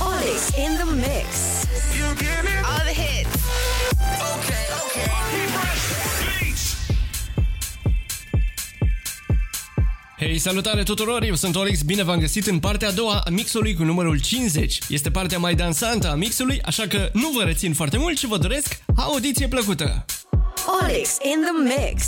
Olix in the mix. You give me All the hits. okay, okay. Beats. Hei, salutare tuturor! Eu sunt Olix, bine v-am găsit în partea a doua a mixului cu numărul 50. Este partea mai dansantă a mixului, așa că nu vă rețin foarte mult și vă doresc audiție plăcută! Olix in the mix.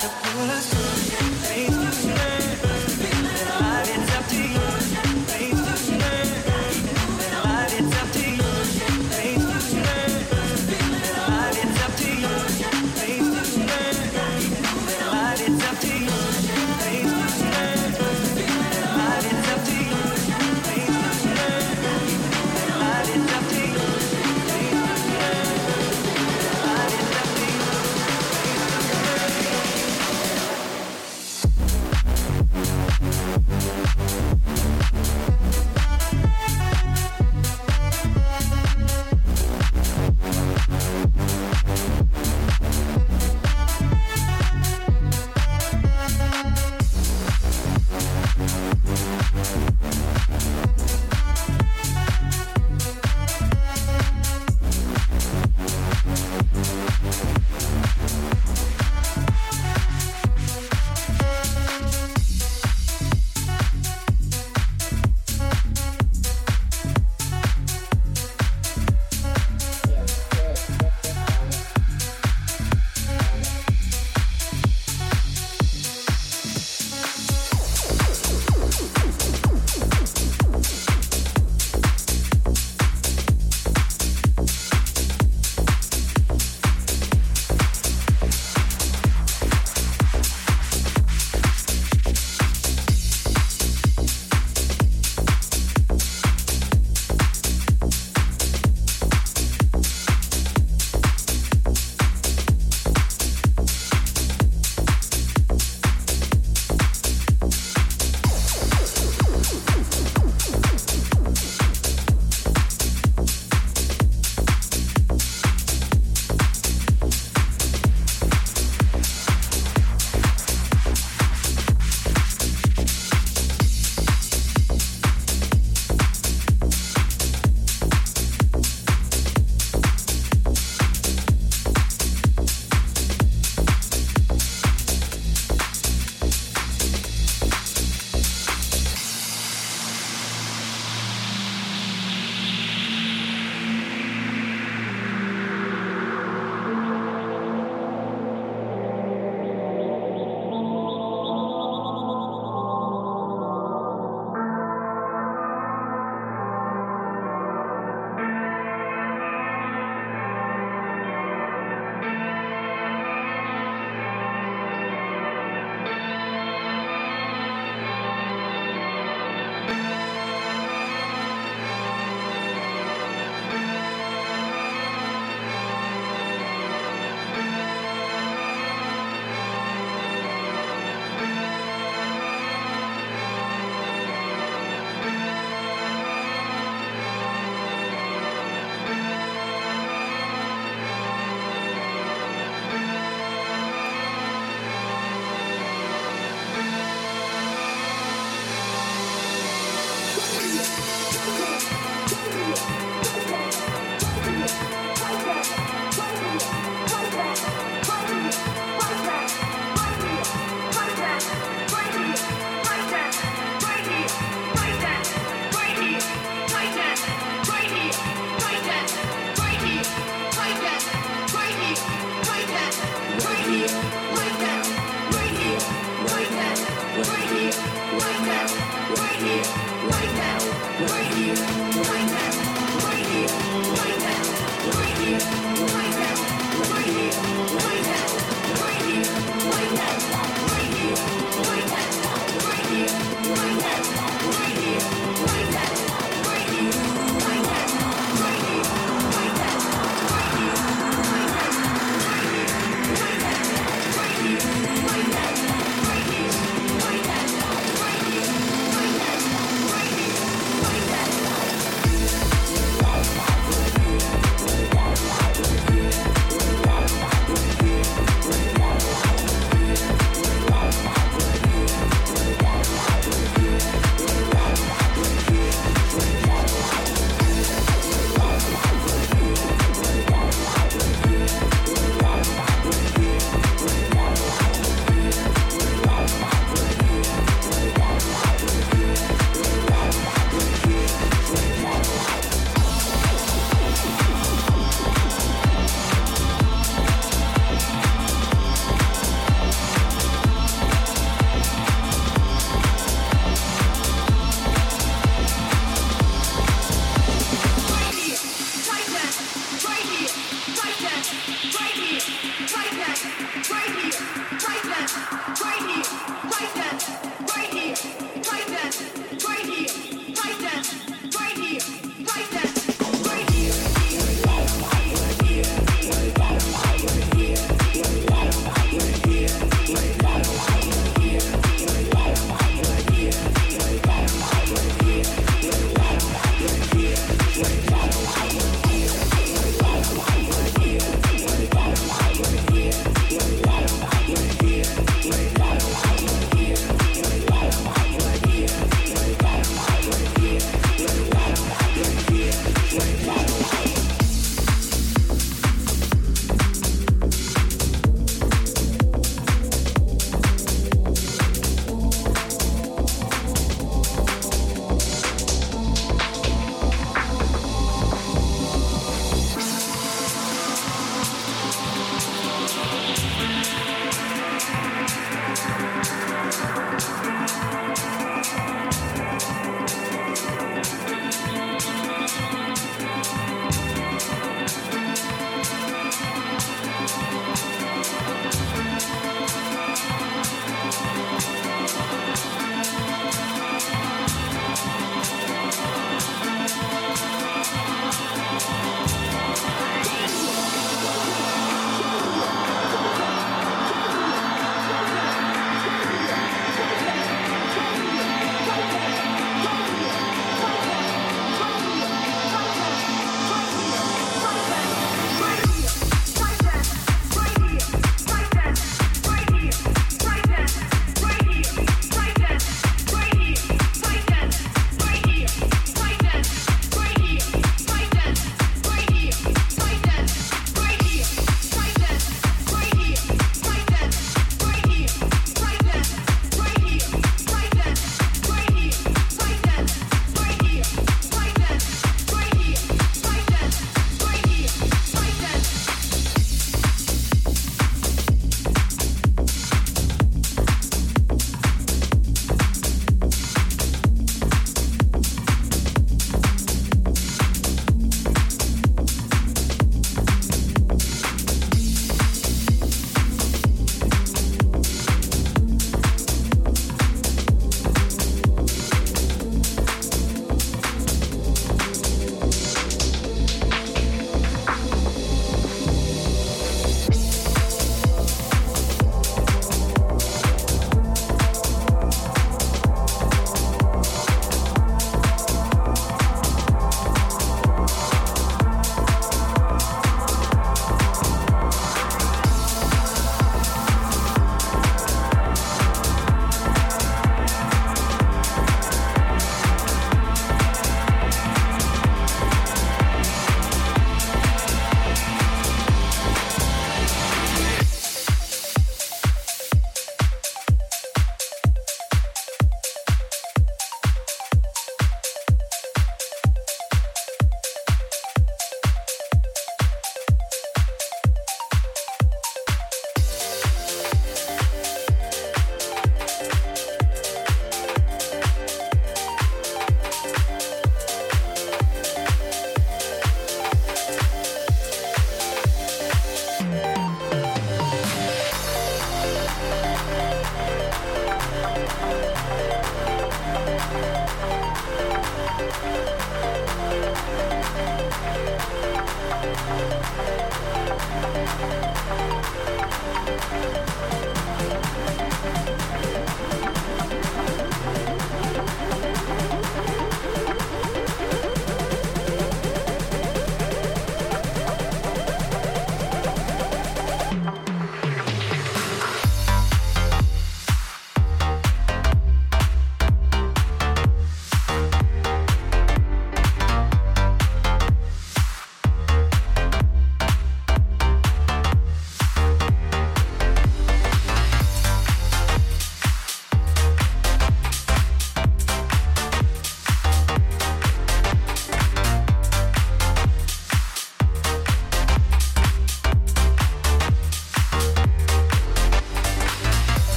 to pull us through.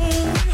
Música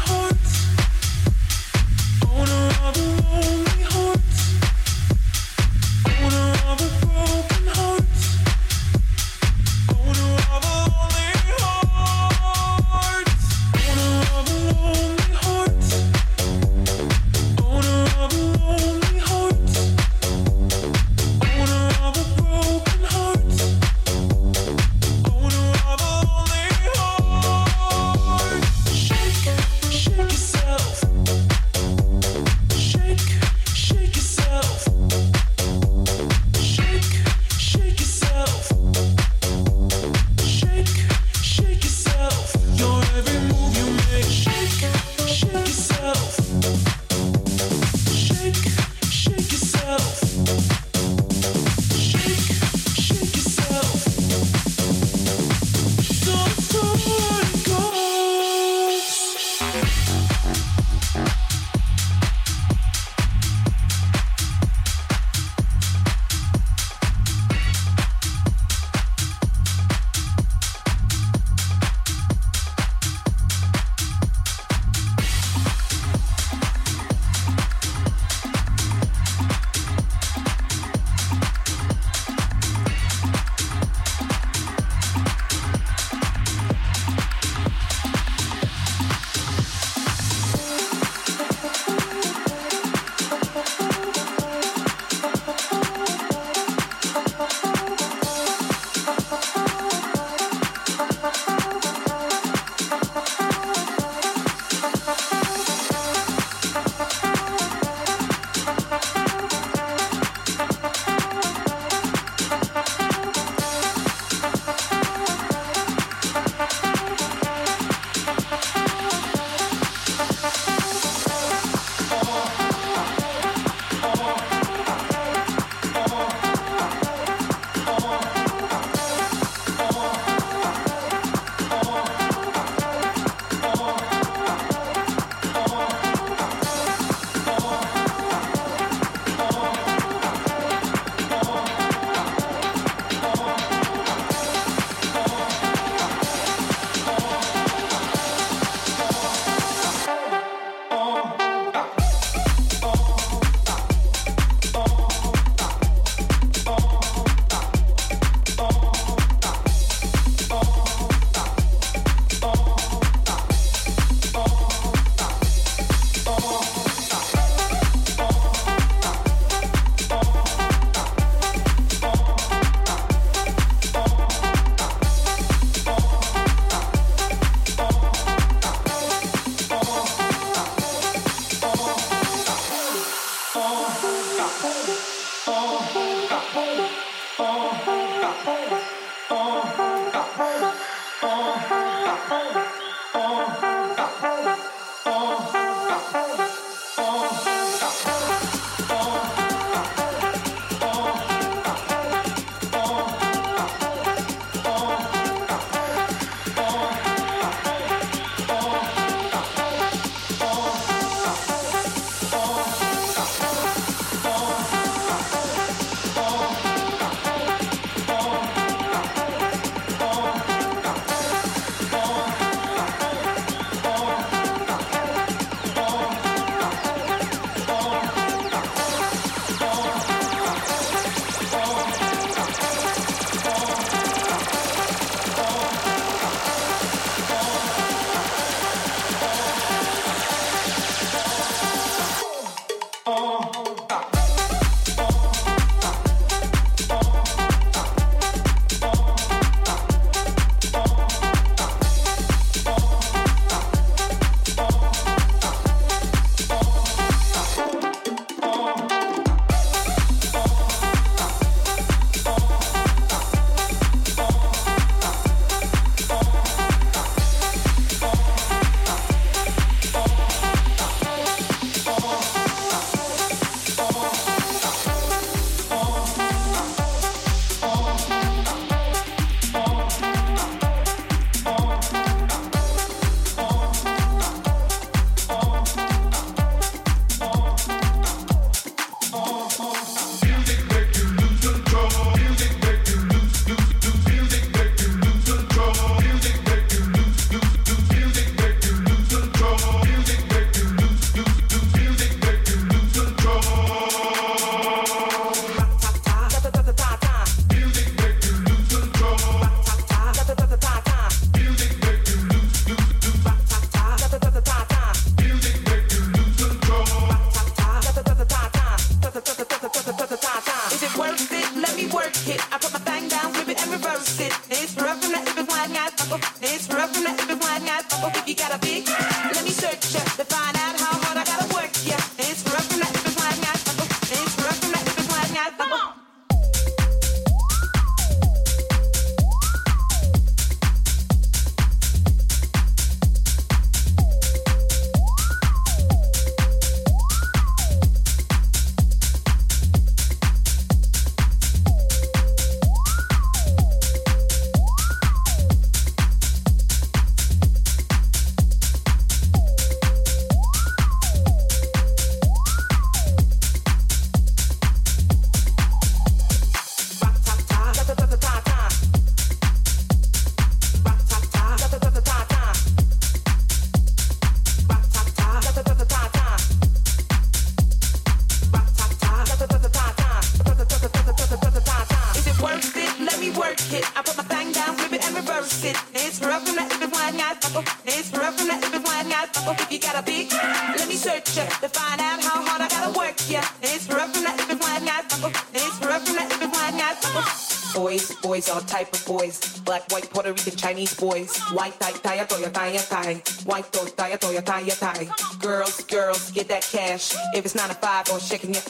boys. White tie, tie, toya, tie, tie. White toe, tie, toya, tie, tie. Girls, girls, get that cash. If it's nine to five or shaking your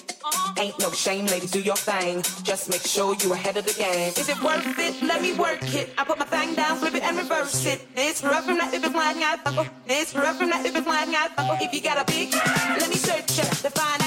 ain't no shame, ladies, do your thing. Just make sure you ahead of the game. Is it worth it? Let me work it. I put my thing down, flip it and reverse it. It's rough from that if it's lying out. It's rough from that if it's lying out. If you got a big, let me search it to find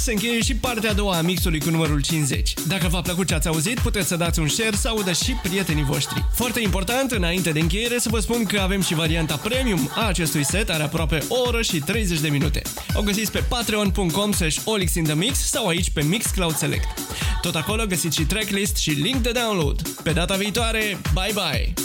se încheie și partea a doua a mixului cu numărul 50. Dacă v-a plăcut ce ați auzit, puteți să dați un share să audă și prietenii voștri. Foarte important, înainte de încheiere, să vă spun că avem și varianta premium a acestui set, are aproape o oră și 30 de minute. O găsiți pe patreon.com slash olixinthemix sau aici pe Mixcloud Select. Tot acolo găsiți și tracklist și link de download. Pe data viitoare, bye bye!